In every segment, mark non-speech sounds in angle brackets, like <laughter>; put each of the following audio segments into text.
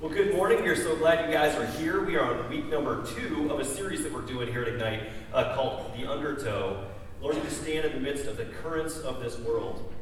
Well, good morning. We are so glad you guys are here. We are on week number two of a series that we're doing here Ignite uh, called The Undertow, learning to stand in the midst of the currents of this world.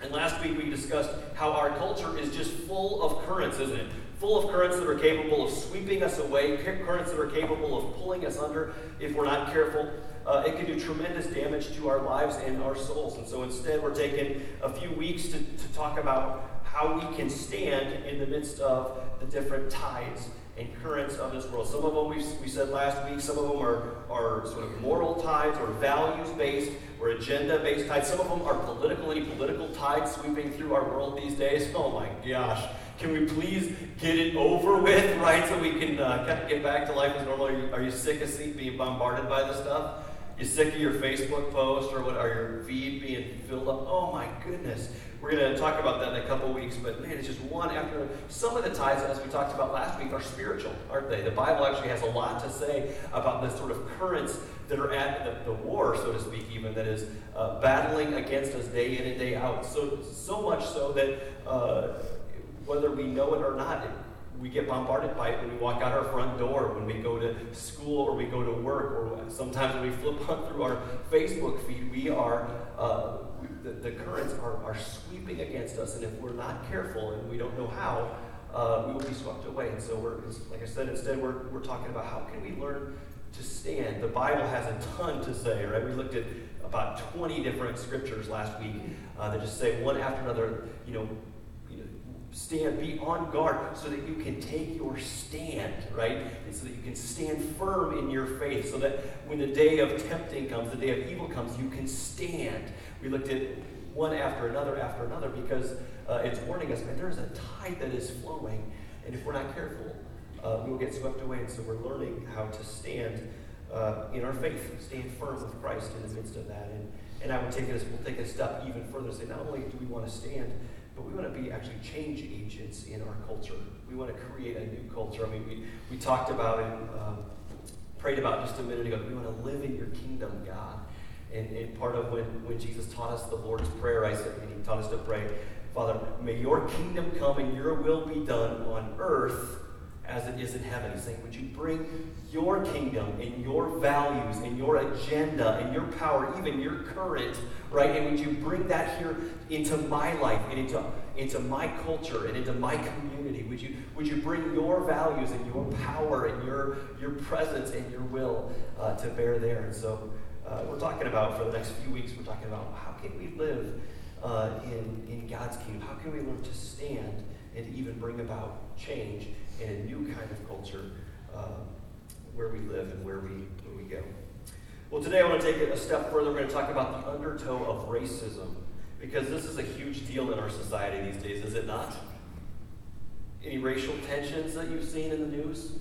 And last week we discussed how our culture is just full of currents, isn't it? Full of currents that are capable of sweeping us away, currents that are capable of pulling us under if we're not careful. Uh, it can do tremendous damage to our lives and our souls. And so instead, we're taking a few weeks to, to talk about how we can stand in the midst of the different tides and currents of this world. Some of them we, we said last week, some of them are, are sort of moral tides or values based or agenda based tides. Some of them are political, any political tides sweeping through our world these days. <laughs> Oh my gosh. Can we please get it over with, <laughs> right? So we can uh, kind of get back to life as normal. Are you, are you sick of seeing, being bombarded by this stuff? You sick of your Facebook post or what? Are your feed being filled up? Oh my goodness. We're going to talk about that in a couple weeks, but man, it's just one after some of the ties, as we talked about last week, are spiritual, aren't they? The Bible actually has a lot to say about the sort of currents that are at the, the war, so to speak, even that is uh, battling against us day in and day out. So so much so that uh, whether we know it or not, it, we get bombarded by it when we walk out our front door, when we go to school or we go to work, or sometimes when we flip <laughs> on through our Facebook feed, we are. Uh, the, the currents are, are sweeping against us, and if we're not careful and we don't know how, uh, we will be swept away. And so, we're, like I said, instead we're, we're talking about how can we learn to stand. The Bible has a ton to say, right? We looked at about 20 different scriptures last week uh, that just say one after another, you know, stand, be on guard so that you can take your stand, right? And so that you can stand firm in your faith, so that when the day of tempting comes, the day of evil comes, you can stand. We looked at one after another after another because uh, it's warning us, man, there's a tide that is flowing, and if we're not careful, uh, we will get swept away. And so we're learning how to stand uh, in our faith, stand firm with Christ in the midst of that. And, and I would take it, we'll take a step even further, and say not only do we want to stand, but we want to be actually change agents in our culture. We want to create a new culture. I mean, we, we talked about it, um, prayed about just a minute ago. We want to live in your kingdom, God. And, and part of when, when Jesus taught us the Lord's Prayer, I said, he taught us to pray, Father, may your kingdom come and your will be done on earth as it is in heaven. He's saying, Would you bring your kingdom and your values and your agenda and your power, even your current, right? And would you bring that here into my life and into, into my culture and into my community? Would you, would you bring your values and your power and your, your presence and your will uh, to bear there? And so uh, we're talking about, for the next few weeks, we're talking about how can we live uh, in, in God's kingdom? How can we learn to stand and even bring about change in a new kind of culture uh, where we live and where we, where we go. Well, today I want to take it a step further. We're going to talk about the undertow of racism because this is a huge deal in our society these days, is it not? Any racial tensions that you've seen in the news?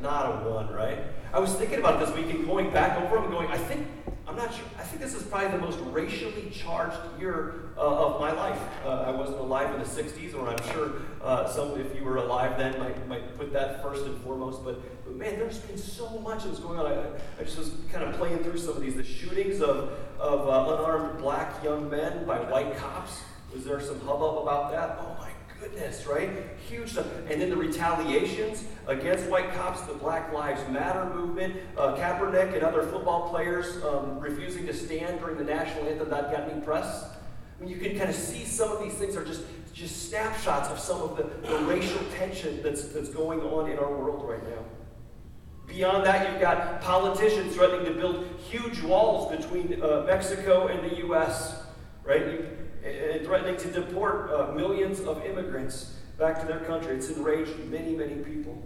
Not a one, right? I was thinking about this week and going back over them going, I think, I'm not sure, I think this is probably the most racially charged year uh, of my life. Uh, I wasn't alive in the 60s, or I'm sure uh, some, if you were alive then, might, might put that first and foremost. But, but man, there's been so much that's going on. I, I just was kind of playing through some of these. The shootings of, of uh, unarmed black young men by white cops. Was there some hubbub about that? Oh my goodness, right? Huge stuff. And then the retaliations against white cops, the Black Lives Matter movement, uh, Kaepernick and other football players um, refusing to stand during the national anthem that got any press. I mean, you can kind of see some of these things are just, just snapshots of some of the, the racial tension that's, that's going on in our world right now. Beyond that, you've got politicians threatening to build huge walls between uh, Mexico and the U.S., right? You, and threatening to deport uh, millions of immigrants back to their country. It's enraged many, many people.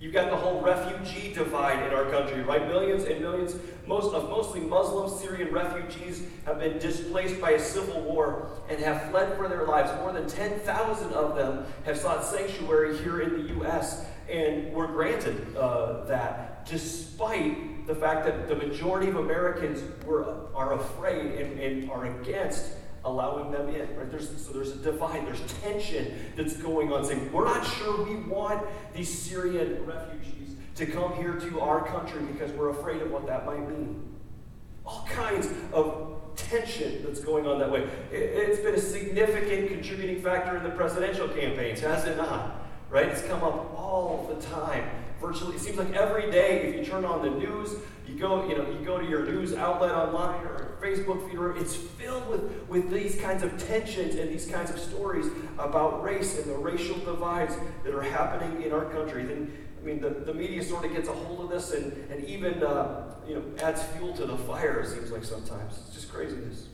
You've got the whole refugee divide in our country, right? Millions and millions most of mostly Muslim Syrian refugees have been displaced by a civil war and have fled for their lives. More than 10,000 of them have sought sanctuary here in the U.S. and were granted uh, that, despite the fact that the majority of Americans were, are afraid and, and are against allowing them in. Right? There's, so there's a divide, there's tension that's going on, saying, we're not sure we want these Syrian refugees to come here to our country because we're afraid of what that might mean. All kinds of tension that's going on that way. It, has been a significant contributing factor in the presidential campaigns, has it not? right? It's come up all the time. Virtually, it seems like every day if you turn on the news, go, you know, you go to your news outlet online or Facebook feed, it's filled with, with these kinds of tensions and these kinds of stories about race and the racial divides that are happening in our country. Then, I mean, the, the media sort of gets a hold of this and, and even, uh, you know, adds fuel to the fire, it seems like sometimes. It's just craziness.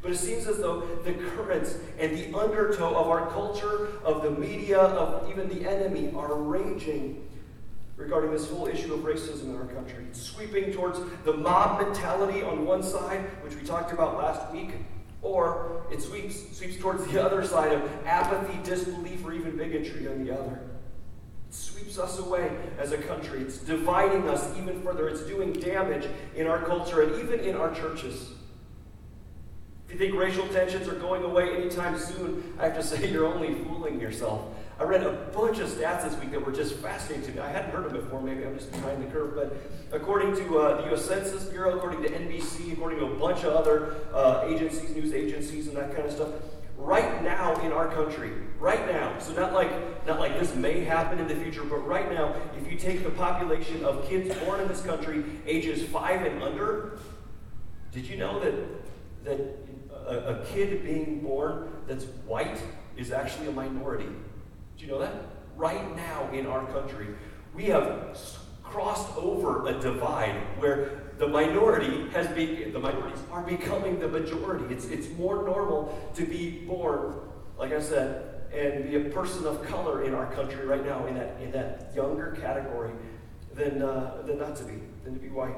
But it seems as though the currents and the undertow of our culture, of the media, of even the enemy are raging regarding this whole issue of racism in our country. It's sweeping towards the mob mentality on one side, which we talked about last week, or it sweeps, sweeps towards the <laughs> other side of apathy, disbelief, or even bigotry on the other. It sweeps us away as a country. It's dividing us even further. It's doing damage in our culture and even in our churches. If you think racial tensions are going away anytime soon, I have to say <laughs> you're only fooling yourself. I read a bunch of stats this week that were just fascinating to me. I hadn't heard them before, maybe I'm just behind the curve, but according to uh, the U.S. Census Bureau, according to NBC, according to a bunch of other uh, agencies, news agencies, and that kind of stuff, right now in our country, right now, so not like not like this may happen in the future, but right now, if you take the population of kids born in this country, ages five and under, did you know that that a, a kid being born that's white is actually a minority? Do you know that? Right now in our country, we have crossed over a divide where the minority has been the minorities are becoming the majority. It's it's more normal to be born, like I said, and be a person of color in our country right now in that in that younger category than uh, than not to be than to be white.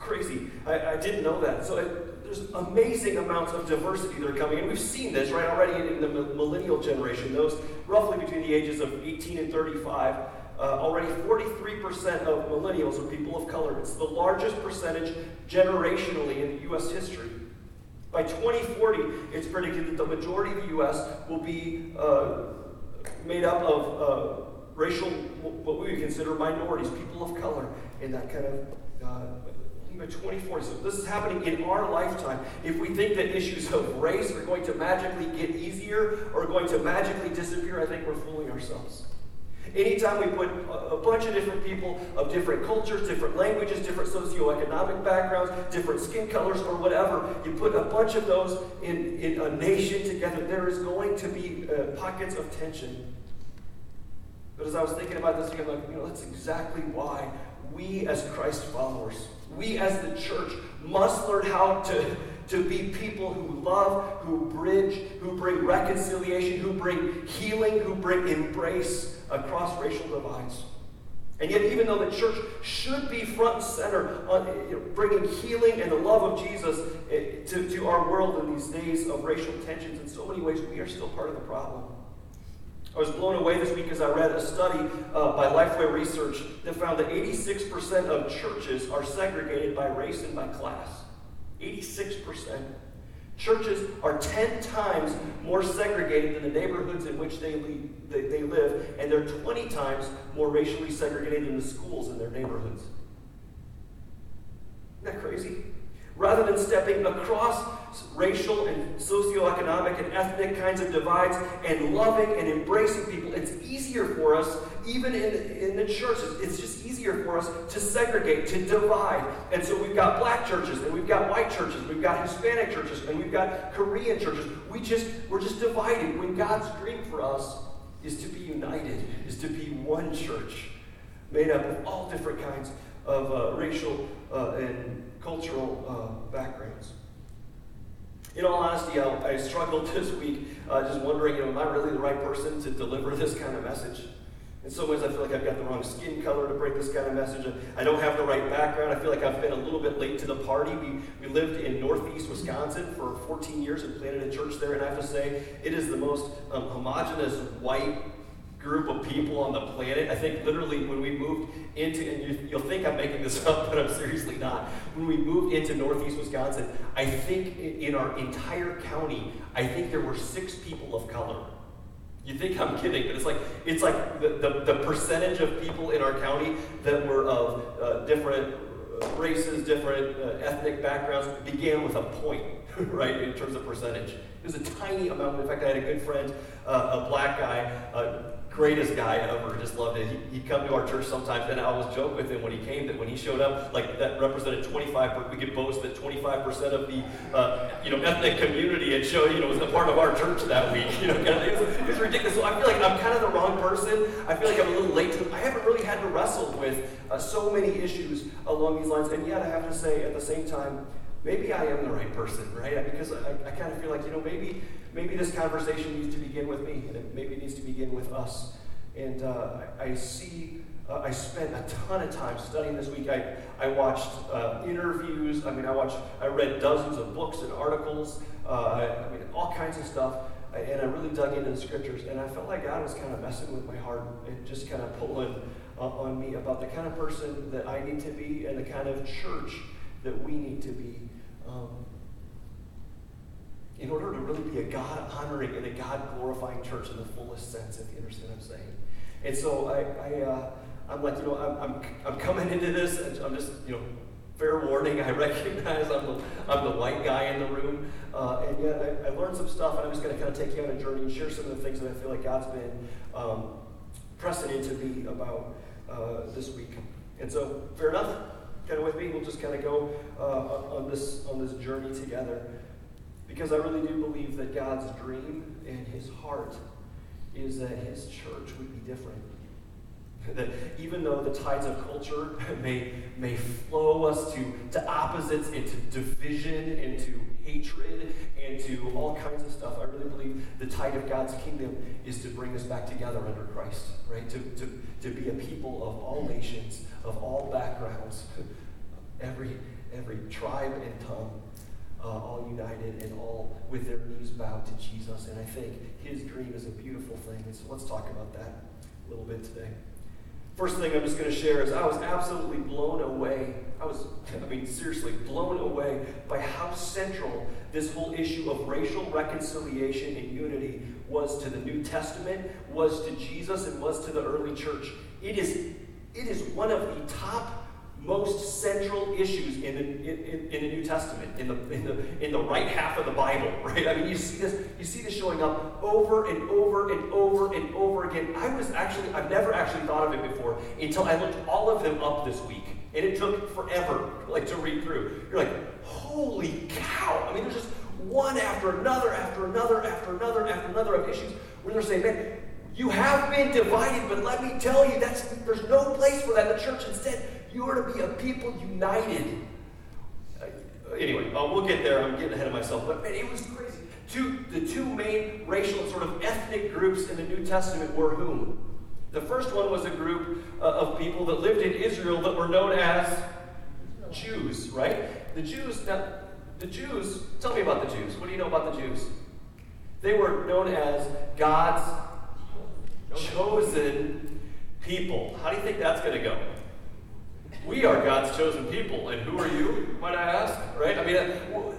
Crazy. I, I didn't know that. So it, there's amazing amounts of diversity that are coming. And we've seen this, right, already in, the millennial generation, those roughly between the ages of 18 and 35. Uh, already 43% of millennials are people of color. It's the largest percentage generationally in U.S. history. By 2040, it's predicted that the majority of the U.S. will be uh, made up of uh, racial, what we would consider minorities, people of color, in that kind of by 2040. So this is happening in our lifetime. If we think that issues of race are going to magically get easier or going to magically disappear, I think we're fooling ourselves. Anytime we put a, bunch of different people of different cultures, different languages, different socioeconomic backgrounds, different skin colors, or whatever, you put a bunch of those in, in a nation together, there is going to be uh, pockets of tension. But as I was thinking about this, I'm like, you know, that's exactly why we as Christ followers we as the church must learn how to, to be people who love, who bridge, who bring reconciliation, who bring healing, who bring embrace across racial divides. And yet, even though the church should be front and center on bringing healing and the love of Jesus eh, to, to our world in these days of racial tensions, in so many ways, we are still part of the problem. I was blown away this week as I read a study uh, by Lifeway Research that found that 86% of churches are segregated by race and by class. 86%. Churches are 10 times more segregated than the neighborhoods in which they, lead, they, they live, and they're 20 times more racially segregated than the schools in their neighborhoods. Isn't that crazy? Rather than stepping across racial and socioeconomic and ethnic kinds of divides and loving and embracing people, it's easier for us, even in, in the churches, it's just easier for us to segregate, to divide. And so we've got black churches, and we've got white churches, we've got Hispanic churches, and we've got Korean churches. We just, we're just divided when God's dream for us is to be united, is to be one church made up of all different kinds of uh, racial uh, and cultural uh, backgrounds. In all honesty, I, I struggled <laughs> this week uh, just wondering, you know, am I really the right person to deliver this kind of message? In some ways, I feel like I've got the wrong skin color to bring this kind of message. I don't have the right background. I feel like I've been a little bit late to the party. We, we lived in northeast Wisconsin for 14 years and planted a church there, and I have to say, it is the most um, homogenous white group of people on the planet. I think literally when we moved into, and you, will think I'm making this <laughs> up, but I'm seriously not. When we moved into northeast Wisconsin, I think in our entire county, I think there were six people of color. You think I'm kidding, but it's like it's like the, the, the percentage of people in our county that were of uh, different races, different uh, ethnic backgrounds began with a point, <laughs> right, in terms of percentage. It was a tiny amount. In fact, I had a good friend, uh, a black guy, uh, greatest guy ever. Just loved it. He, would come to our church sometimes, and I always joke with him when he came that when he showed up, like that represented 25. We could boast that 25 percent of the uh, you know ethnic community had showed you know was a part of our church that week. <laughs> You know, it was, it was ridiculous. So I feel like I'm kind of the wrong person. I feel like I'm a little late to. I haven't really had to wrestle with uh, so many issues along these lines, and yet I have to say at the same time maybe I am the right person, right? Because I, I kind of feel like, you know, maybe maybe this conversation needs to begin with me, and it maybe needs to begin with us. And uh, I, see, uh, I spent a ton of time studying this week. I, I watched uh, interviews. I mean, I watched, I read dozens of books and articles. Uh, I, I, mean, all kinds of stuff. And I really dug into the scriptures. And I felt like God was kind of messing with my heart and just kind of pulling uh, on me about the kind of person that I need to be and the kind of church that we need to be. Um, in order to really be a God honoring and a God glorifying church in the fullest sense, if you understand what I'm saying. And so I, I uh, I'm like, you know, I'm, I'm, I'm coming into this, and I'm just, you know, fair warning, I <laughs> recognize I'm the, I'm the white guy in the room, uh, and yet I, I, learned some stuff, and I'm just going to kind of take you on a journey and share some of the things that I feel like God's been um, pressing into me about uh, this week. And so, fair enough? Kind of with me? We'll just kind of go uh, on this on this journey together. Because I really do believe that God's dream and his heart is that his church would be different. <laughs> That even though the tides of culture <laughs> may, may flow us to, to opposites, into division, into hatred, into all kinds of stuff, I really believe the tide of God's kingdom is to bring us back together under Christ, right? To, to, to be a people of all nations, of all backgrounds, <laughs> every, every tribe and tongue uh, all united and all with their knees bowed to Jesus. And I think his dream is a beautiful thing. And so let's talk about that a little bit today. First thing I'm just going to share is I was absolutely blown away. I was, <laughs> I mean, seriously, blown away by how central this whole issue of racial reconciliation and unity was to the New Testament, was to Jesus, and was to the early church. It is, it is one of the top most central issues in the, in, in, the New Testament, in the, in, the, in the right half of the Bible, <laughs> right? I mean, you see this, you see this showing up over and over and over and over again. I was actually, I've never actually thought of it before until I looked all of them up this week. And it took forever, like, to read through. You're like, holy cow. I mean, there's just one after another, after another, after another, after another of issues where they're saying, man, you have been divided, but let me tell you, that's there's no place for that in the church. Instead, you are to be a people united. Uh, anyway, uh, we'll get there. I'm getting ahead of myself. But man, it was crazy. Two, the two main racial and sort of ethnic groups in the New Testament were whom? The first one was a group uh, of people that lived in Israel that were known as Jews, right? The Jews, now, the Jews, tell me about the Jews. What do you know about the Jews? They were known as God's chosen people. How do you think that's going to go? We are God's chosen people, and who are you, might I ask? Right? I mean, uh,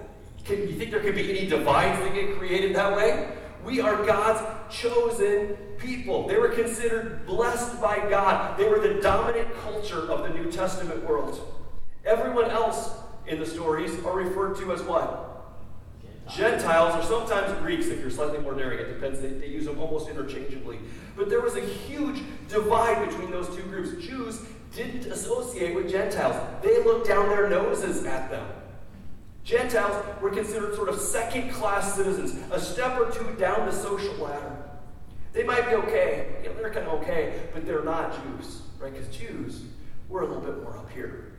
can you think there could be any divides that get created that way? We are God's chosen people. They were considered blessed by God. They were the dominant culture of the New Testament world. Everyone else in the stories are referred to as what? Gentiles, or sometimes Greeks, if you're slightly more daring, it depends. They, they, use them almost interchangeably. But there was a huge divide between those two groups. Jews didn't associate with Gentiles, they looked down their noses at them. Gentiles were considered sort of second class citizens, a step or two down the social ladder. They might be okay, they're kind of okay, but they're not Jews, right? Because Jews were a little bit more up here.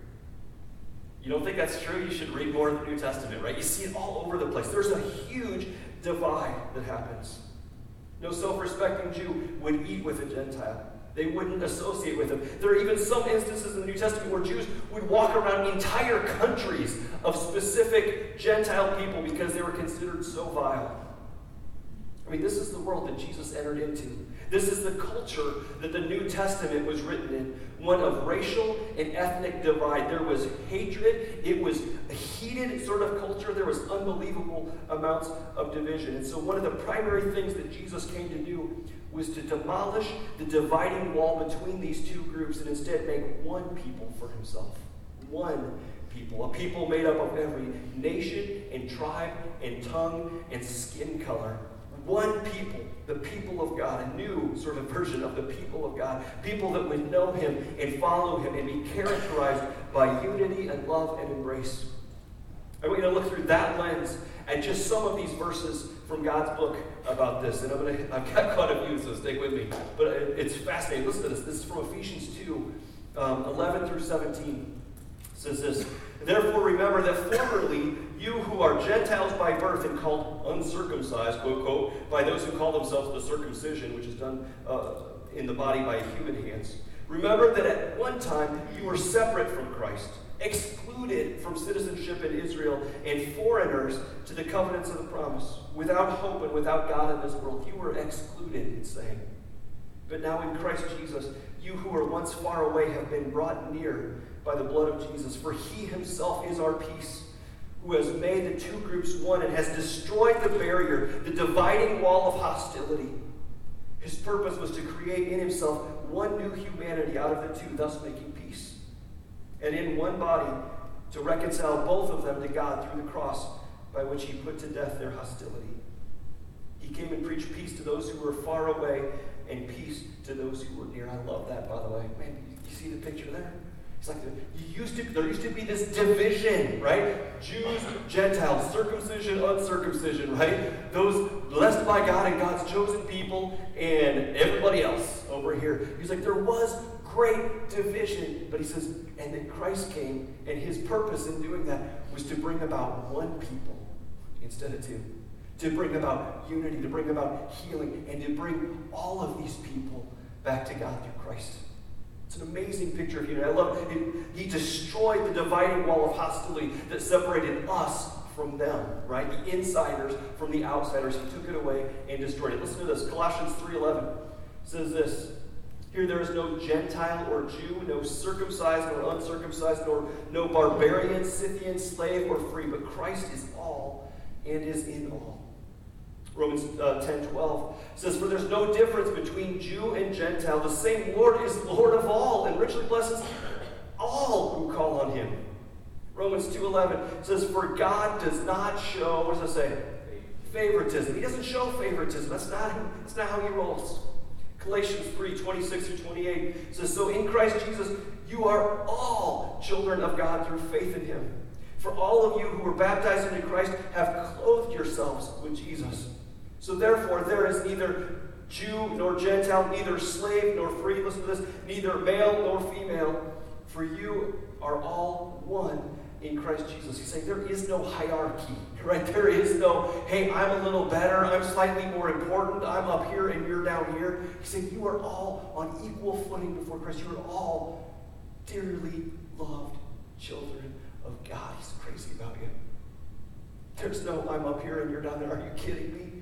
You don't think that's true? You should read more of the New Testament, right? You see it all over the place. There's a huge divide that happens. No self respecting Jew would eat with a Gentile. They wouldn't associate with them. There are even some instances in the New Testament where Jews would walk around entire countries of specific Gentile people because they were considered so vile. I mean, this is the world that Jesus entered into. This is the culture that the New Testament was written in one of racial and ethnic divide. There was hatred, it was a heated sort of culture, there was unbelievable amounts of division. And so, one of the primary things that Jesus came to do was to demolish the dividing wall between these two groups and instead make one people for himself. One people. A people made up of every nation and tribe and tongue and skin color one people, the people of God, a new sort of <laughs> version of the people of God, people that would know Him and follow Him and be characterized by unity and love and embrace. I want you to look through that lens at just some of these verses from God's book about this. And I'm gonna, I've got quite a few, so stick with me. But it's fascinating. Listen to this. This is from Ephesians 2, um, 11 through 17. It says this Therefore, remember that formerly you who are Gentiles by birth and called uncircumcised, quote, quote, by those who call themselves the circumcision, which is done uh, in the body by human hands. Remember that at one time you were separate from Christ, excluded from citizenship in Israel, and foreigners to the covenants of the promise, without hope and without God in this world. You were excluded, it's saying. But now in Christ Jesus, you who were once far away have been brought near by the blood of Jesus, for he himself is our peace who has made the two groups one and has destroyed the barrier, the dividing wall of hostility. His purpose was to create in himself one new humanity out of the two, thus making peace. And in one body, to reconcile both of them to God through the cross by which he put to death their hostility. He came and preached peace to those who were far away and peace to those who were near. I love that, by the way. Man, you see the picture there? It's like used to, there used to be this division, right? Jews, Gentiles, circumcision, uncircumcision, right? Those blessed by God and God's chosen people, and everybody else over here. He's like, there was great division. But he says, and then Christ came, and his purpose in doing that was to bring about one people instead of two. To bring about unity, to bring about healing, and to bring all of these people back to God through Christ. It's an amazing picture of unity. I love it. He destroyed the dividing wall of hostility that separated us from them, right? The insiders from the outsiders. He took it away and destroyed it. Listen to this. Colossians 3.11 says this. Here there is no Gentile or Jew, no circumcised or uncircumcised, nor no barbarian, Scythian, slave, or free, but Christ is all and is in all. Romans uh, 10 12 says, For there's no difference between Jew and Gentile. The same Lord is Lord of all and richly blesses all who call on him. Romans 2.11 says, For God does not show, what does it say? Favoritism. He doesn't show favoritism. That's not, that's not how he rolls. Galatians 3, 26 through 28 says, So in Christ Jesus, you are all children of God through faith in him. For all of you who were baptized into Christ have clothed yourselves with Jesus. So therefore, there is neither Jew nor Gentile, neither slave nor free, listen to this, neither male nor female, for you are all one in Christ Jesus. He's saying there is no hierarchy, <laughs> right? There is no, hey, I'm a little better, I'm slightly more important, I'm up here and you're down here. He's saying you are all on equal footing before Christ. You are all dearly loved children of God. He's crazy about you. There's no, I'm up here and you're down there. Are you kidding me?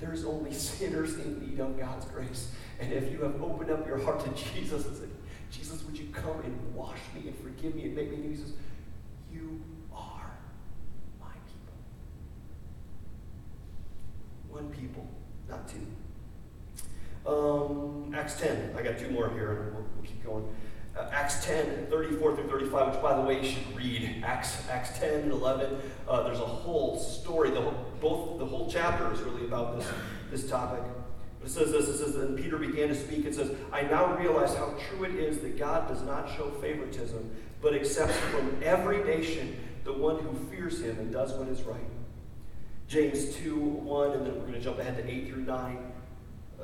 There's only <laughs> sinners in need of God's grace. And if you have opened up your heart to Jesus and said, Jesus, would you come and wash me and forgive me and make me new? He says, You are my people. One people, not two. Um, Acts 10. I got two more here, and we'll, we'll keep going. Uh, Acts 10, 34 through 35, which, by the way, you should read. Acts, Acts 10 and 11. Uh, there's a whole story. The whole, both the whole chapter is really about this, this topic. But it says this. It says, Then Peter began to speak. It says, I now realize how true it is that God does not show favoritism, but accepts from every nation the one who fears him and does what is right. James 2, 1, and then we're going to jump ahead to 8 through 9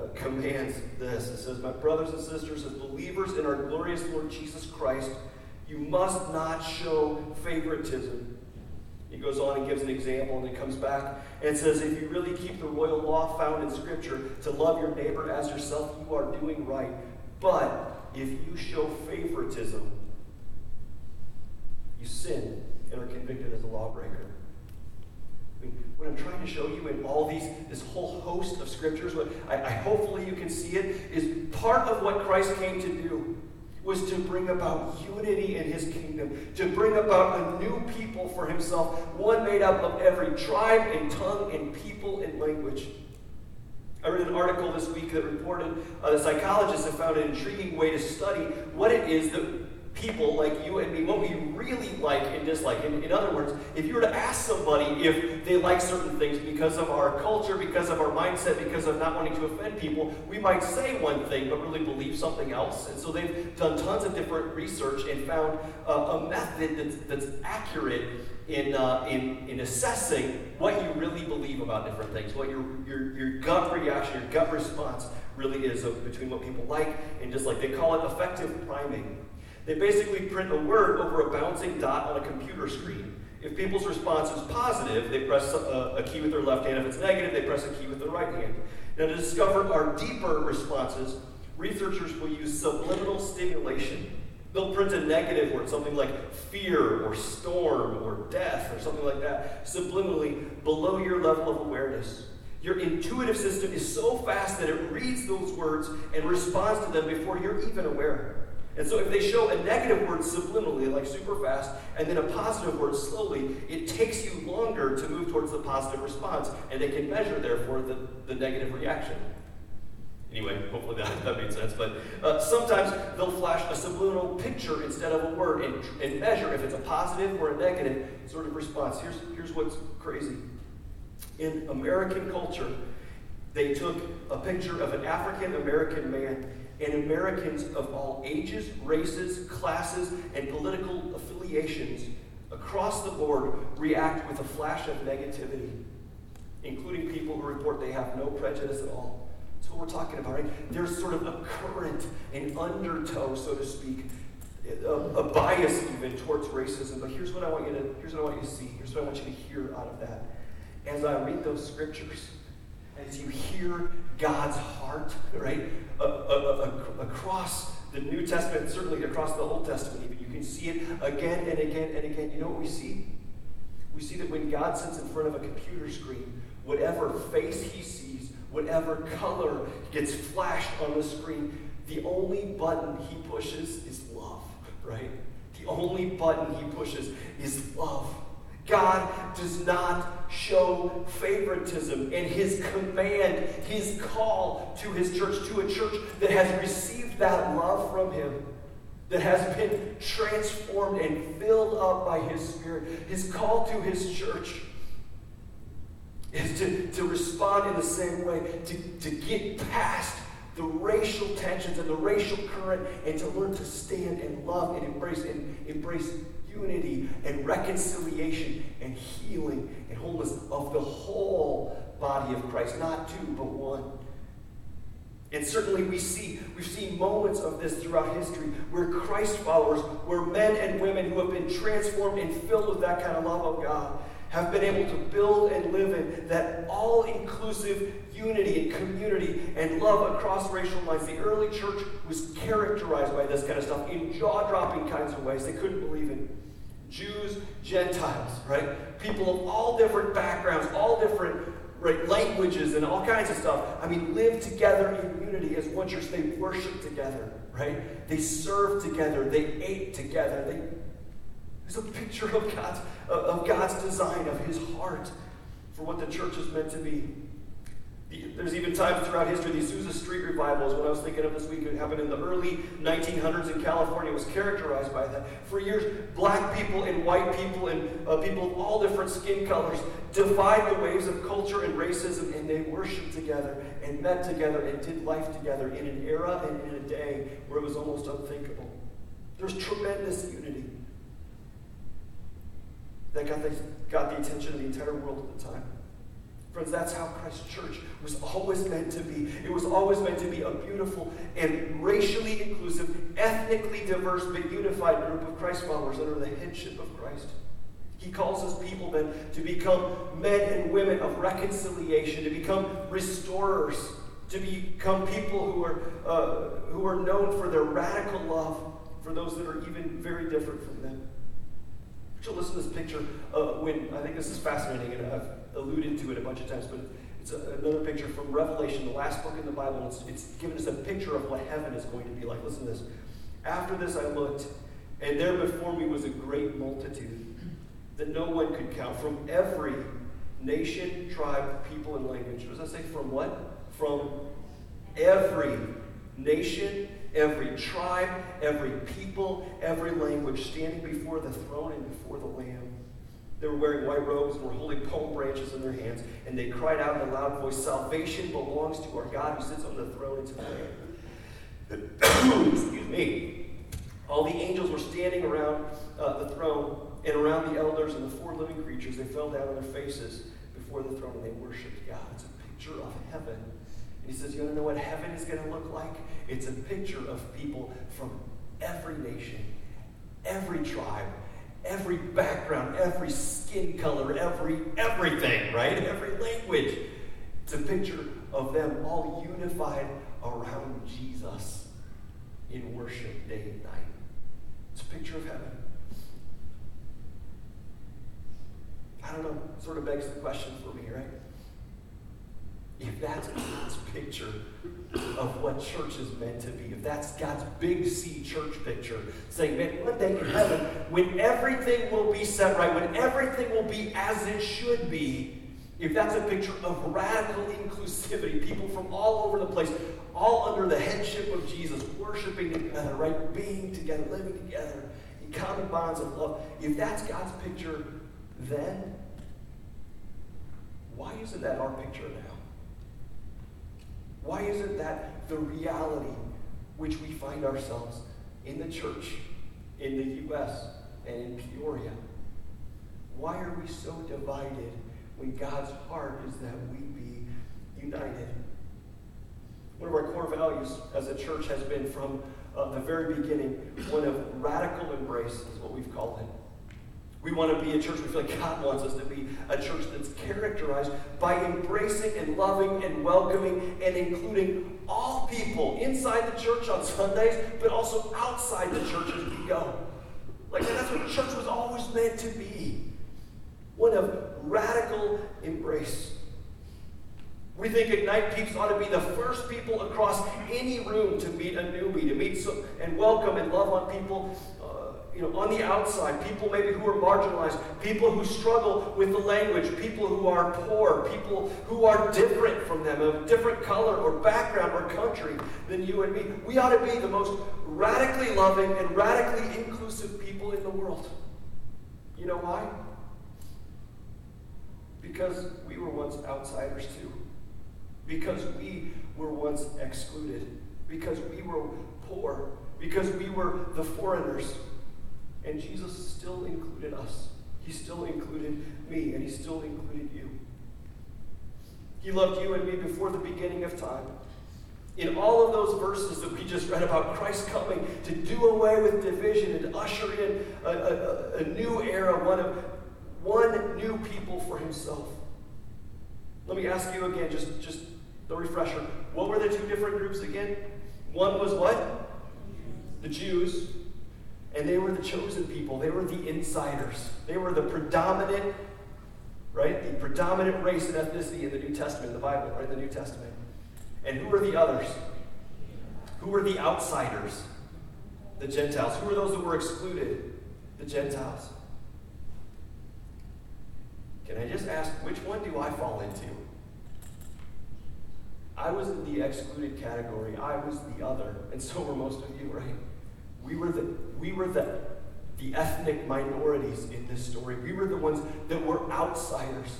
uh, commands this. It says, My brothers and sisters, as believers in our glorious Lord Jesus Christ, you must not show favoritism. He goes on and gives an example, and it comes back and says, If you really keep the royal law found in Scripture to love your neighbor as yourself, you are doing right. But if you show favoritism, you sin and are convicted as a lawbreaker. Mean, what I'm trying to show you in all these, this whole host of scriptures, what I, I hopefully you can see it, is part of what Christ came to do was to bring about unity in his kingdom, to bring about a new people for himself, one made up of every tribe and tongue and people and language. I read an article this week that reported uh, psychologists have found an intriguing way to study what it is that people like you and me what we really like and dislike. In, in other words, if you were to ask somebody if they like certain things because of our culture, because of our mindset, because of not wanting to offend people, we might say one thing but really believe something else. And so they've done tons of different research and found uh, a method that's, that's accurate in, uh, in, in assessing what you really believe about different things, what your, your, your gut reaction, your gut response really is of, between what people like and dislike. They call it affective priming. They basically print a word over a bouncing dot on a computer screen. If people's response is positive, they press a, a, key with their left hand. If it's negative, they press a key with their right hand. Now, to discover our deeper responses, researchers will use subliminal stimulation. They'll print a negative word, something like fear or storm or death or something like that, subliminally below your level of awareness. Your intuitive system is so fast that it reads those words and responds to them before you're even aware. And so if they show a negative word subliminally, like super fast, and then a positive word slowly, it takes you longer to move towards the positive response, and they can measure, therefore, the, the negative reaction. Anyway, hopefully that, that made sense. But uh, sometimes they'll flash a subliminal picture instead of a word and, and measure if it's a positive or a negative sort of response. Here's, here's what's crazy. In American culture, they took a picture of an African American man and Americans of all ages, races, classes, and political affiliations across the board react with a flash of negativity, including people who report they have no prejudice at all. That's what we're talking about, right? There's sort of a current, an undertow, so to speak, a, a, bias even towards racism. But here's what I want you to here's what I want you to see. Here's what I want you to hear out of that. As I read those scriptures, as you hear God's heart, right, across the New Testament, certainly across the Old Testament, even you can see it again and again and again. You know what we see? We see that when God sits in front of a computer screen, whatever face he sees, whatever color gets flashed on the screen, the only button he pushes is love, right? The only button he pushes is love. God does not show favoritism in his command, his call to his church, to a church that has received that love from him, that has been transformed and filled up by his Spirit. His call to his church is to, to respond in the same way, to, to get past the racial tensions and the racial current and to learn to stand and love and embrace and embrace unity and reconciliation and healing and wholeness of the whole body of Christ, not two, but one. And certainly we see, we've seen moments of this throughout history where Christ followers, where men and women who have been transformed and filled with that kind of love of God, have been able to build and live in that all inclusive unity and community and love across racial lines. The early church was characterized by this kind of stuff in jaw dropping kinds of ways they couldn't believe in. Jews, Gentiles, right? People of all different backgrounds, all different right, languages, and all kinds of stuff. I mean, live together in unity as one church. They worship together, right? They serve together. They ate together. They it's a picture of God's, of God's design, of his heart for what the church is meant to be. There's even times throughout history, the Azusa Street revivals, what I was thinking of this week, it happened in the early 1900s in California, was characterized by that. For years, black people and white people and uh, people of all different skin colors defied the waves of culture and racism, and they worshiped together and met together and did life together in an era and in a day where it was almost unthinkable. There's tremendous unity that got the, got the attention of the entire world at the time. Friends, that's how Christ's church was always meant to be. It was always meant to be a beautiful and racially inclusive, ethnically diverse, but unified group of Christ followers under the headship of Christ. He calls his people then to become men and women of reconciliation, to become restorers, to become people who are, uh, who are known for their radical love for those that are even very different from them. So listen to this picture uh, when I think this is fascinating, and I've alluded to it a bunch of times, but it's a, another picture from Revelation, the last book in the Bible. It's, it's given us a picture of what heaven is going to be like. Listen to this. After this, I looked, and there before me was a great multitude that no one could count from every nation, tribe, people, and language. What does that say? From what? From every nation every tribe, every people, every language standing before the throne and before the Lamb. They were wearing white robes and were holding palm branches in their hands, and they cried out in a loud voice, Salvation belongs to our God who sits on the throne and to the Lamb. <coughs> Excuse me. All the angels were standing around uh, the throne and around the elders and the four living creatures. They fell down on their faces before the throne and they worshiped God. It's a picture of heaven. He says, You want to know what heaven is going to look like? It's a picture of people from every nation, every tribe, every background, every skin color, every everything, right? Every language. It's a picture of them all unified around Jesus in worship day and night. It's a picture of heaven. I don't know, sort of begs the question for me, right? If that's God's picture of what church is meant to be, if that's God's big C church picture, saying, man, one day in heaven, when everything will be set right, when everything will be as it should be, if that's a picture of radical inclusivity, people from all over the place, all under the headship of Jesus, worshiping together, right? Being together, living together in common bonds of love. If that's God's picture, then why isn't that our picture now? Why isn't that the reality which we find ourselves in the church, in the U.S., and in Peoria? Why are we so divided when God's heart is that we be united? One of our core values as a church has been from uh, the very beginning one of radical embrace, is what we've called it. We want to be a church, we feel like God wants us to be a church that's characterized by embracing and loving and welcoming and including all people inside the church on Sundays, but also outside the church as we go. Like that's what church was always meant to be. One of radical embrace. We think Ignite Peeps ought to be the first people across any room to meet a newbie, to meet some, and welcome and love on people you know, on the outside, people maybe who are marginalized, people who struggle with the language, people who are poor, people who are different from them, of different color or background or country than you and me. We ought to be the most radically loving and radically inclusive people in the world. You know why? Because we were once outsiders too. Because we were once excluded. Because we were poor. Because we were the foreigners and Jesus still included us. He still included me, and He still included you. He loved you and me before the beginning of time. In all of those verses that we just read about Christ coming to do away with division and usher in a, a, a new era, one of one new people for himself. Let me ask you again, just, just the refresher. What were the two different groups again? One was what? The Jews, and they were the chosen people. They were the insiders. They were the predominant, right? The predominant race and ethnicity in the New Testament, the Bible, right? The New Testament. And who were the others? Who were the outsiders? The Gentiles. Who were those that were excluded? The Gentiles. Can I just ask, which one do I fall into? I was in the excluded category. I was the other. And so were most of you, right? We were the, we were the, the ethnic minorities in this story. We were the ones that were outsiders.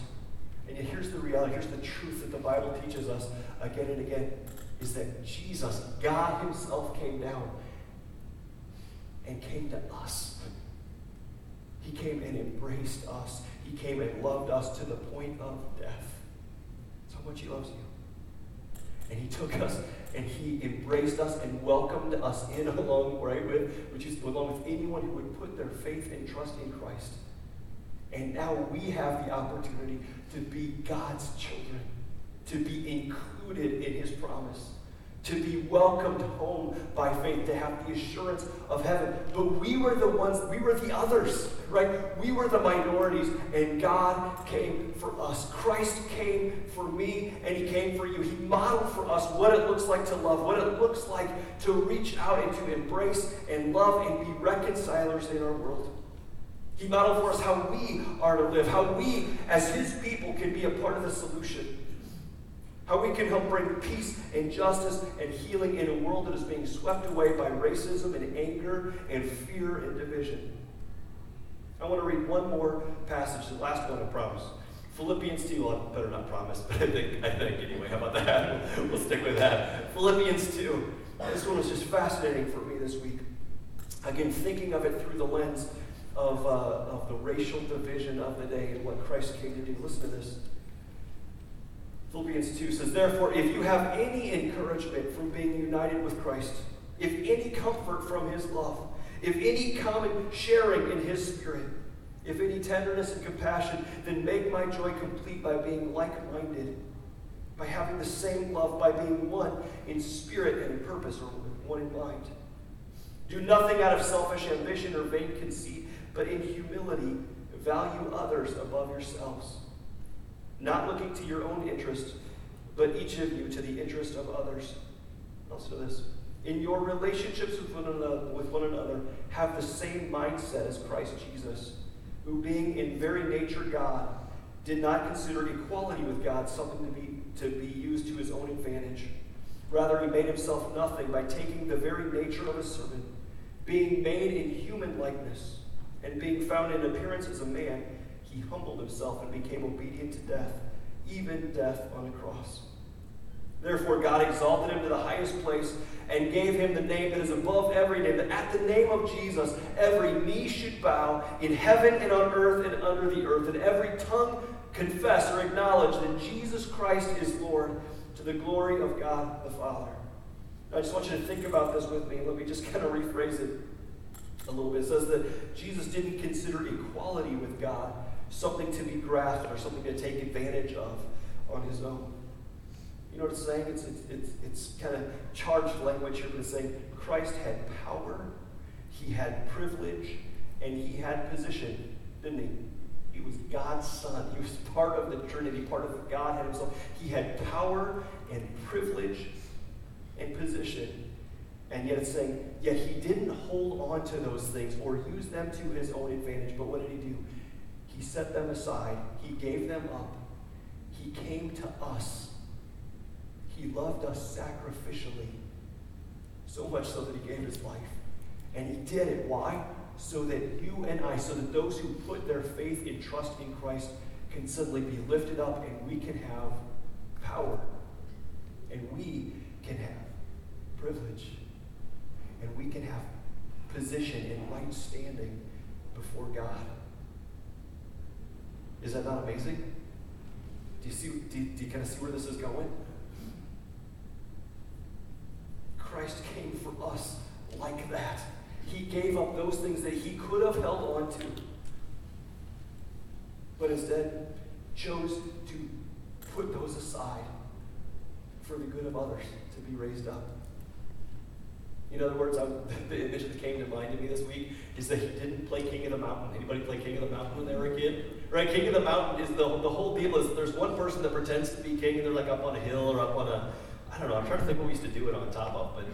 And yet here's the reality, here's the truth that the Bible teaches us again and again, is that Jesus, God himself came down and came to us. He came and embraced us. He came and loved us to the point of death. That's how much he loves you. And he took us and he embraced us and welcomed us in along right with which is along with anyone who would put their faith and trust in Christ. And now we have the opportunity to be God's children, to be included in his promise to be welcomed home by faith, to have the assurance of heaven. But we were the ones, we were the others, right? We were the minorities, and God came for us. Christ came for me, and He came for you. He modeled for us what it looks like to love, what it looks like to reach out and to embrace and love and be reconcilers in our world. He modeled for us how we are to live, how we, as His people, can be a part of the solution how we can help bring peace and justice and healing in a world that is being swept away by racism and anger and fear and division. I want to read one more passage, the last one, I promise. Philippians 2, well, I better not promise, <laughs> but I think, I think anyway. How about that? <laughs> we'll stick with that. Philippians 2. This one was just fascinating for me this week. Again, thinking of it through the lens of, uh, of the racial division of the day and what Christ came to do. Listen to this. Philippians 2 says, Therefore, if you have any encouragement from being united with Christ, if any comfort from his love, if any common sharing in his spirit, if any tenderness and compassion, then make my joy complete by being like minded, by having the same love, by being one in spirit and in purpose, or one in mind. Do nothing out of selfish ambition or vain conceit, but in humility value others above yourselves not looking to your own interest, but each of you to the interest of others. Also, this in your relationships with one another, with one another have the same mindset as Christ Jesus, who, being in very nature God, did not consider equality with God something to be, to be used to his own advantage. Rather, he made himself nothing by taking the very nature of a servant, being made in human likeness, and being found in appearance as a man he humbled himself and became obedient to death, even death on a cross. Therefore, God exalted him to the highest place and gave him the name that is above every name, that at the name of Jesus, every knee should bow in heaven and on earth and under the earth, and every tongue confess or acknowledge that Jesus Christ is Lord to the glory of God the Father. I just want you to think about this with me. Let me just <laughs> kind of rephrase it a little bit. It says that Jesus didn't consider equality with God something to be grasped or something to take advantage of on his own. You know what it's saying? It's, it's, it's, it's kind of charged language here, but it's saying Christ had power, he had privilege, and he had position, didn't he? He was God's son. He was part of the Trinity, part of God himself. He had power and privilege and position. And yet it's saying, yet he didn't hold on to those things or use them to his own advantage. But what did he do? He set them aside. He gave them up. He came to us. He loved us sacrificially, so much so that he gave his life. And he did it. Why? So that you and I, so that those who put their faith and trust in Christ can suddenly be lifted up and we can have power. And we can have privilege. And we can have position and right standing before God. Is that not amazing? Do you see, do you, do you kind of see where this is going? Christ came for us like that. He gave up those things that he could have held on to, but instead chose to put those aside for the good of others to be raised up. In other words, I, <laughs> the image that came to mind to me this week is that he didn't play King of the Mountain. Anybody play King of the Mountain when they were a kid? Right? King of the Mountain is the, the whole deal is there's one person that pretends to be king and they're like up on a hill or up on a, I don't know, I'm trying to think what we used to do it on top of, but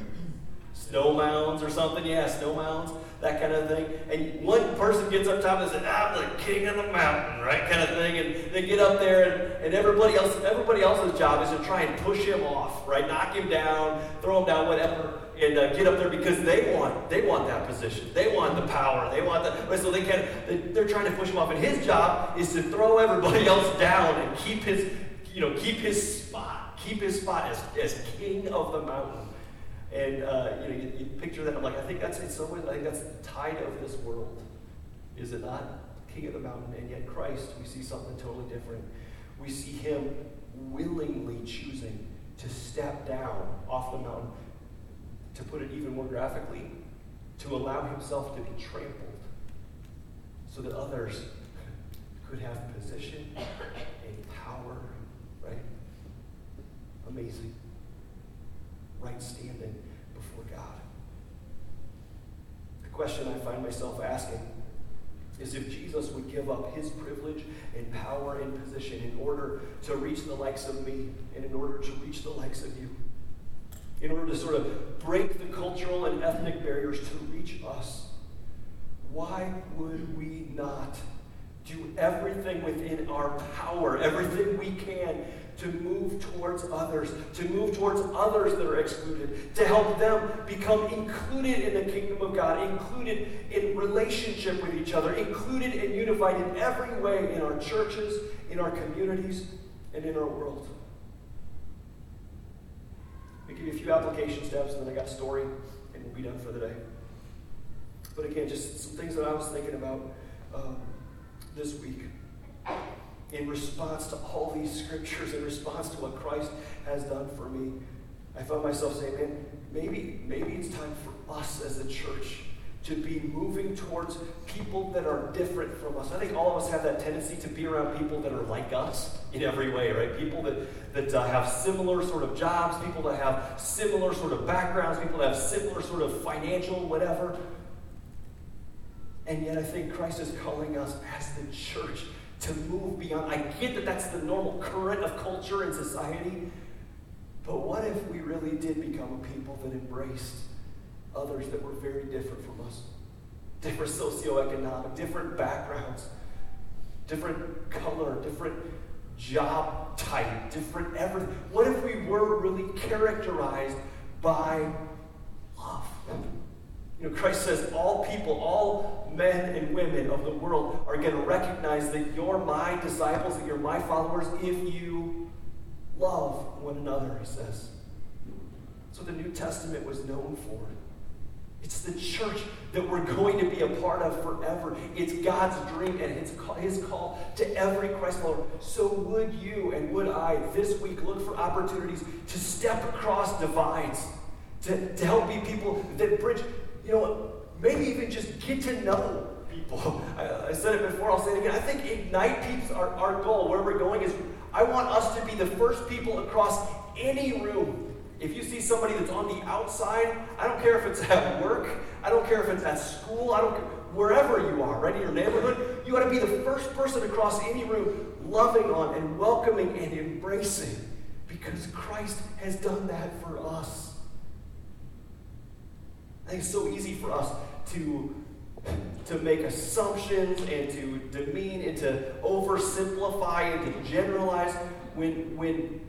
snow mounds or something. Yeah, snow mounds, that kind of thing. And one person gets up top and says, I'm the king of the mountain, right? Kind of thing. And they get up there and, and everybody else, everybody else's job is to try and push him off, right? Knock him down, throw him down, whatever and uh, get up there because they want they want that position. They want the power. They want that. so they can they, are trying to push him off. And his job is to throw everybody <laughs> else down and keep his you know keep his spot, keep his spot as, as king of the mountain. And uh, you know you, you, picture that. I'm like I think that's in some ways I think that's the tide of this world, is it not? King of the mountain, and yet Christ we see something totally different. We see him willingly choosing to step down off the mountain to put it even more graphically, to allow himself to be trampled so that others could have position and power, right? Amazing. Right standing before God. The question I find myself asking is if Jesus would give up his privilege and power and position in order to reach the likes of me and in order to reach the likes of you in order to sort of break the cultural and ethnic barriers to reach us. Why would we not do everything within our power, everything we can to move towards others, to move towards others that are excluded, to help them become included in the kingdom of God, included in relationship with each other, included and unified in every way in our churches, in our communities, and in our world. We give you a few application steps, and then I got a story, and we'll be done for the day. But again, just some things that I was thinking about um, this week in response to all these scriptures, in response to what Christ has done for me. I found myself saying, man, maybe, maybe it's time for us as a church to be moving towards people that are different from us. I think all of us have that tendency to be around people that are like us in every way, right? People that, that uh, have similar sort of jobs, people that have similar sort of backgrounds, people that have similar sort of financial whatever. And yet I think Christ is calling us as the church to move beyond. I get that that's the normal current of culture and society, but what if we really did become a people that embraced others that were very different from us. Different socioeconomic, different backgrounds, different color, different job type, different everything. What if we were really characterized by love? You know, Christ says all people, all men and women of the world are going to recognize that you're my disciples, that you're my followers if you love one another, he says. That's what the New Testament was known for. It's the church that we're going to be a part of forever. It's God's dream and his call, his call to every Christ follower. So would you and would I this week look for opportunities to step across divides, to, to help be people that bridge, you know, maybe even just get to know people. <laughs> I, I said it before, I'll say it again. I think Ignite keeps our, our goal, where we're going, is I want us to be the first people across any room if you see somebody that's on the outside, I don't care if it's at work, I don't care if it's at school, I don't care, wherever you are, right in your neighborhood, you got to be the first person across any room loving on and welcoming and embracing because Christ has done that for us. I think it's so easy for us to, to make assumptions and to demean and to oversimplify and to generalize when, when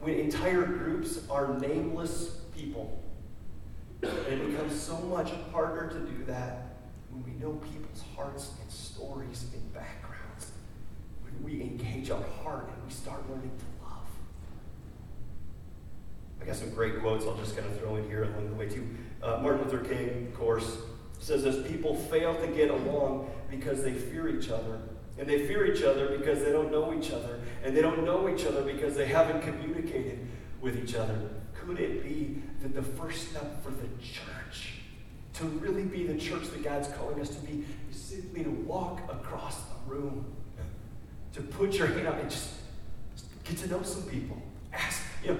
when entire groups are nameless people. And it becomes so much harder to do that when we know people's hearts and stories and backgrounds. When we engage our heart and we start learning to love. I got some great quotes I'll just kind of throw in here along the way, too. Uh, Martin Luther King, of course, says this people fail to get along because they fear each other and they fear each other because they don't know each other. And they don't know each other because they haven't communicated with each other. Could it be that the first step for the church to really be the church that God's calling us to be is simply to walk across the room, to put your hand out and just, just get to know some people. Ask, you know,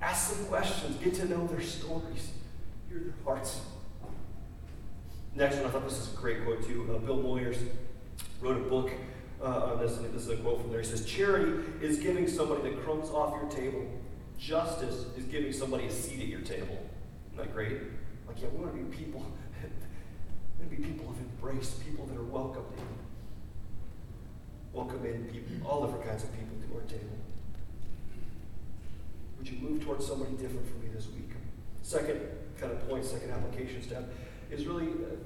ask some questions, get to know their stories, hear their hearts. Next one, I thought this is a great quote too. Uh, Bill Moyers wrote a book uh, on this, and this is a quote from there. He says, Charity is giving somebody the crumbs off your table. Justice is giving somebody a seat at your table. Isn't that great? Like, yeah, we want to be people. <laughs> we want to be people of embrace, people that are welcomed in. Welcome in people, all different kinds of people to our table. Would you move towards somebody different for me this week? Second kind of point, second application step is really uh,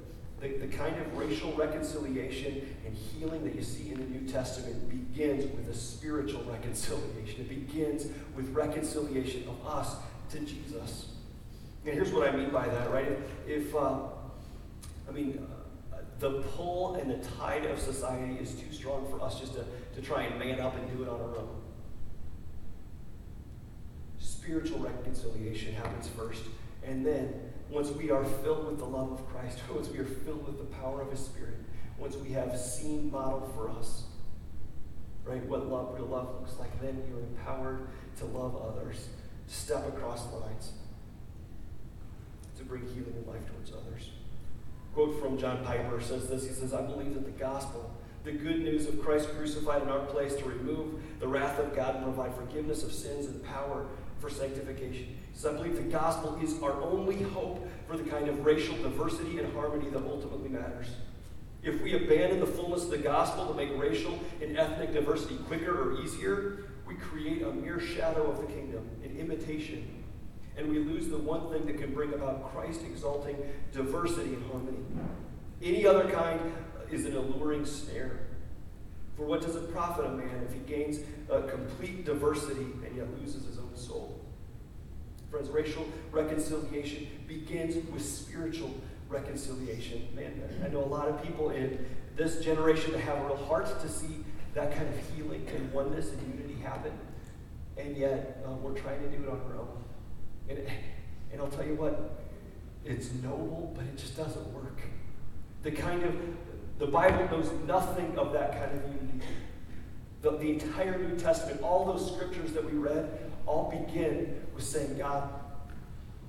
the, the kind of racial reconciliation and healing that you see in the New Testament begins with a spiritual <laughs> reconciliation. It begins with reconciliation of us to Jesus. And here's what I mean by that, right? If, uh, I mean, uh, the pull and the tide of society is too strong for us just to, to try and man up and do it on our own. Spiritual reconciliation happens first, and then once we are filled with the love of Christ, <laughs> once we are filled with the power of His Spirit, once we have seen modeled for us, right, what love, real love looks like, then you're empowered to love others, to step across lines, to bring healing and life towards others. Quote from John Piper says this He says, I believe that the gospel, the good news of Christ crucified in our place to remove the wrath of God and provide forgiveness of sins and power for sanctification. So I believe the gospel is our only hope for the kind of racial diversity and harmony that ultimately matters. If we abandon the fullness of the gospel to make racial and ethnic diversity quicker or easier, we create a mere shadow of the kingdom, an imitation, and we lose the one thing that can bring about Christ exalting diversity and harmony. Any other kind is an alluring snare. For what does it profit a man if he gains a complete diversity and yet loses his own soul? Friends, racial reconciliation begins with spiritual reconciliation. Man, I know a lot of people in this generation that have real heart to see that kind of healing and oneness and unity happen, and yet uh, we're trying to do it on our own. And, and I'll tell you what, it's noble, but it just doesn't work. The kind of, the Bible knows nothing of that kind of unity. The, the entire New Testament, all those scriptures that we read, all begin with saying, God,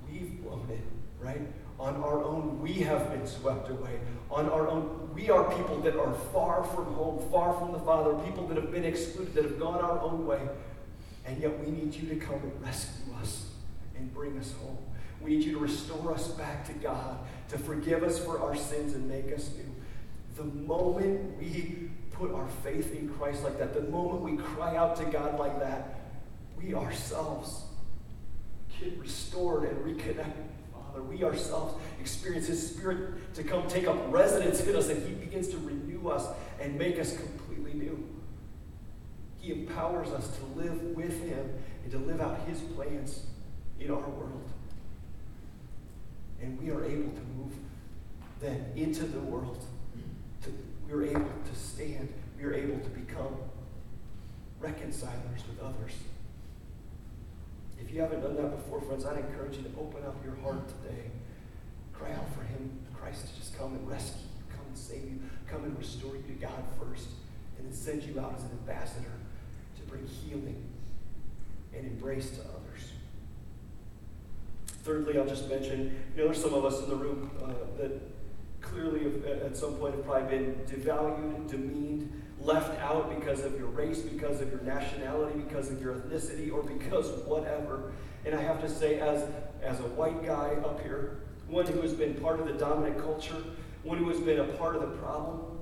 we've blown it, right? On our own, we have been swept away. On our own, we are people that are far from home, far from the Father, people that have been excluded, that have gone our own way. And yet we need you to come and rescue us and bring us home. We need you to restore us back to God, to forgive us for our sins and make us new. The moment we put our faith in Christ like that, the moment we cry out to God like that, we ourselves get restored and reconnected. Father, we ourselves experience His Spirit to come take up residence in us, and He begins to renew us and make us completely new. He empowers us to live with Him and to live out His plans in our world. And we are able to move then into the world. To, we are able to stand. We are able to become reconcilers with others. If you haven't done that before, friends, I'd encourage you to open up your heart today. Cry out for Him, Christ, to just come and rescue you, come and save you, come and restore you to God first, and then send you out as an ambassador to bring healing and embrace to others. Thirdly, I'll just mention, you know, there's some of us in the room uh, that clearly at some point have probably been devalued, demeaned, left out because of your race, because of your nationality, because of your ethnicity, or because whatever. And I have to say, as, as a white guy up here, one who has been part of the dominant culture, one who has been a part of the problem,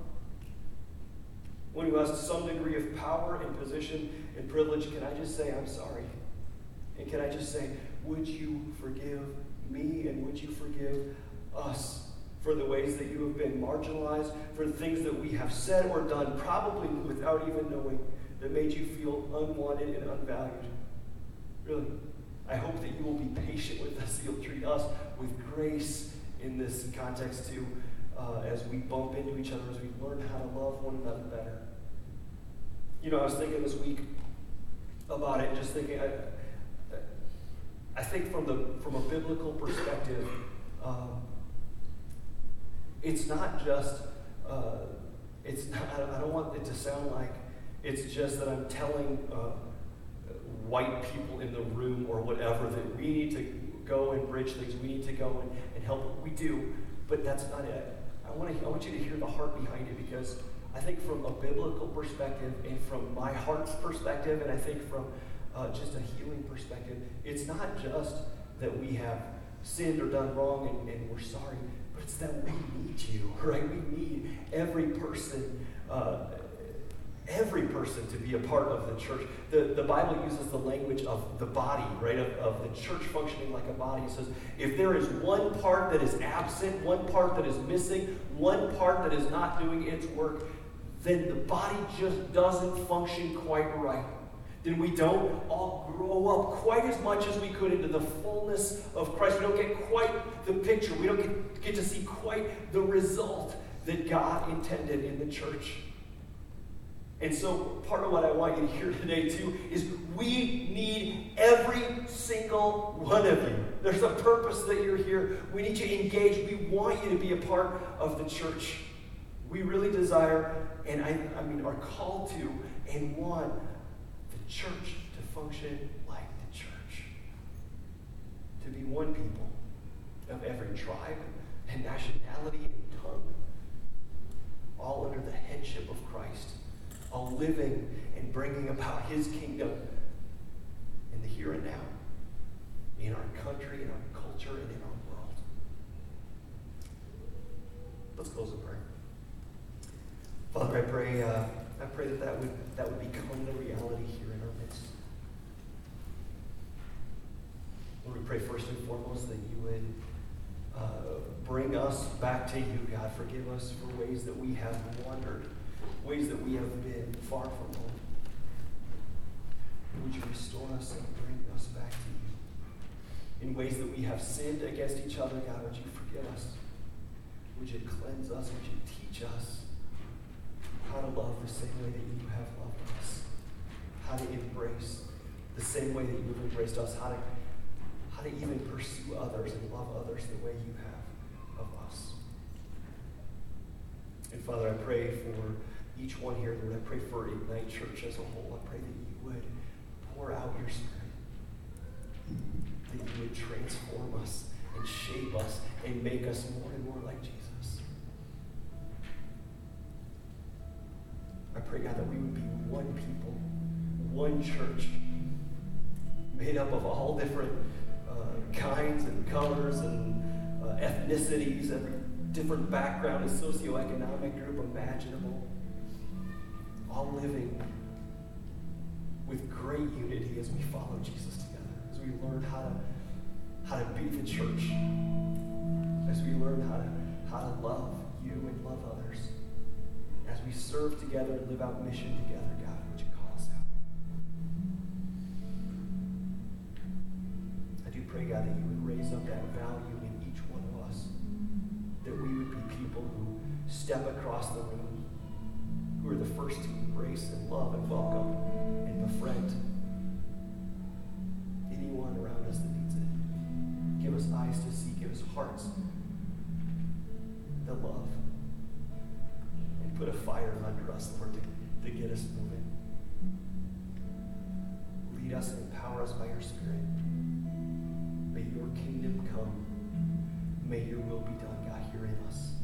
one who has some degree of power and position and privilege, can I just say, I'm sorry? And can I just say, would you forgive me and would you forgive us for the ways that you have been marginalized, for the things that we have said or done, probably without even knowing, that made you feel unwanted and unvalued? Really, I hope that you will be patient with us. <laughs> You'll treat us with grace in this context too, uh, as we bump into each other, as we learn how to love one another better. You know, I was thinking this week about it, just thinking. I, I think from the from a biblical perspective, um, it's not just. Uh, it's not. I don't want it to sound like it's just that I'm telling uh, white people in the room or whatever that we need to go and bridge things. We need to go and, and help. We do, but that's not it. I want to. I want you to hear the heart behind it because I think from a biblical perspective and from my heart's perspective, and I think from uh, just a healing perspective. It's not just that we have sinned or done wrong and, and we're sorry, it's that we need you, right? We need every person. Uh, every person to be a part of the church. The, the Bible uses the language of the body, right? Of, of the church functioning like a body. It says, if there is one part that is absent, one part that is missing, one part that is not doing its work, then the body just doesn't function quite right then we don't all grow up quite as much as we could into the fullness of Christ. We don't get quite the picture. We don't get, get to see quite the result that God intended in the church. And so, part of what I want you to hear today, too, is we need every single one of you. There's a purpose that you're here. We need you engaged. We want you to be a part of the church. We really desire, and I, I mean, are called to and want church to function like the church. To be one people of every tribe and nationality and tongue, all under the headship of Christ, all living and bringing about his kingdom in the here and now, in our country, in our culture, and in our world. Let's close in prayer. Father, I pray, uh, I pray that that would, that would become the reality here in our midst. Pray first and foremost that you would uh, bring us back to you, God. Forgive us for ways that we have wandered, ways that we have been far from home. Would you restore us and bring us back to you? In ways that we have sinned against each other, God, would you forgive us? Would you cleanse us? Would you teach us how to love the same way that you have loved us? How to embrace the same way that you've embraced us? How to, to even pursue others and love others the way you have of us? And Father, I pray for each one here, Lord. I pray for Ignite Church as a whole. I pray that you would pour out your Spirit, that you would transform us and shape us and make us more and more like Jesus. I pray, God, that we would be one people, one church, made up of all different kinds and colors and uh, ethnicities, every different background and socioeconomic. Group imaginable, all living with great unity as we follow Jesus together, as we learn how to how to be the church, as we learn how to how to love you and love others, as we serve together and live out mission together, pray, God, that you would raise up that value in each one of us, that we would be people who step across the room, who are the first to embrace and love and welcome and befriend anyone around us that needs it. Give us eyes to see, give us hearts that love, and put a fire under us, Lord, to, to get us moving. Lead us and empower us by your Spirit. Kingdom come. May your will be done, God, here in us,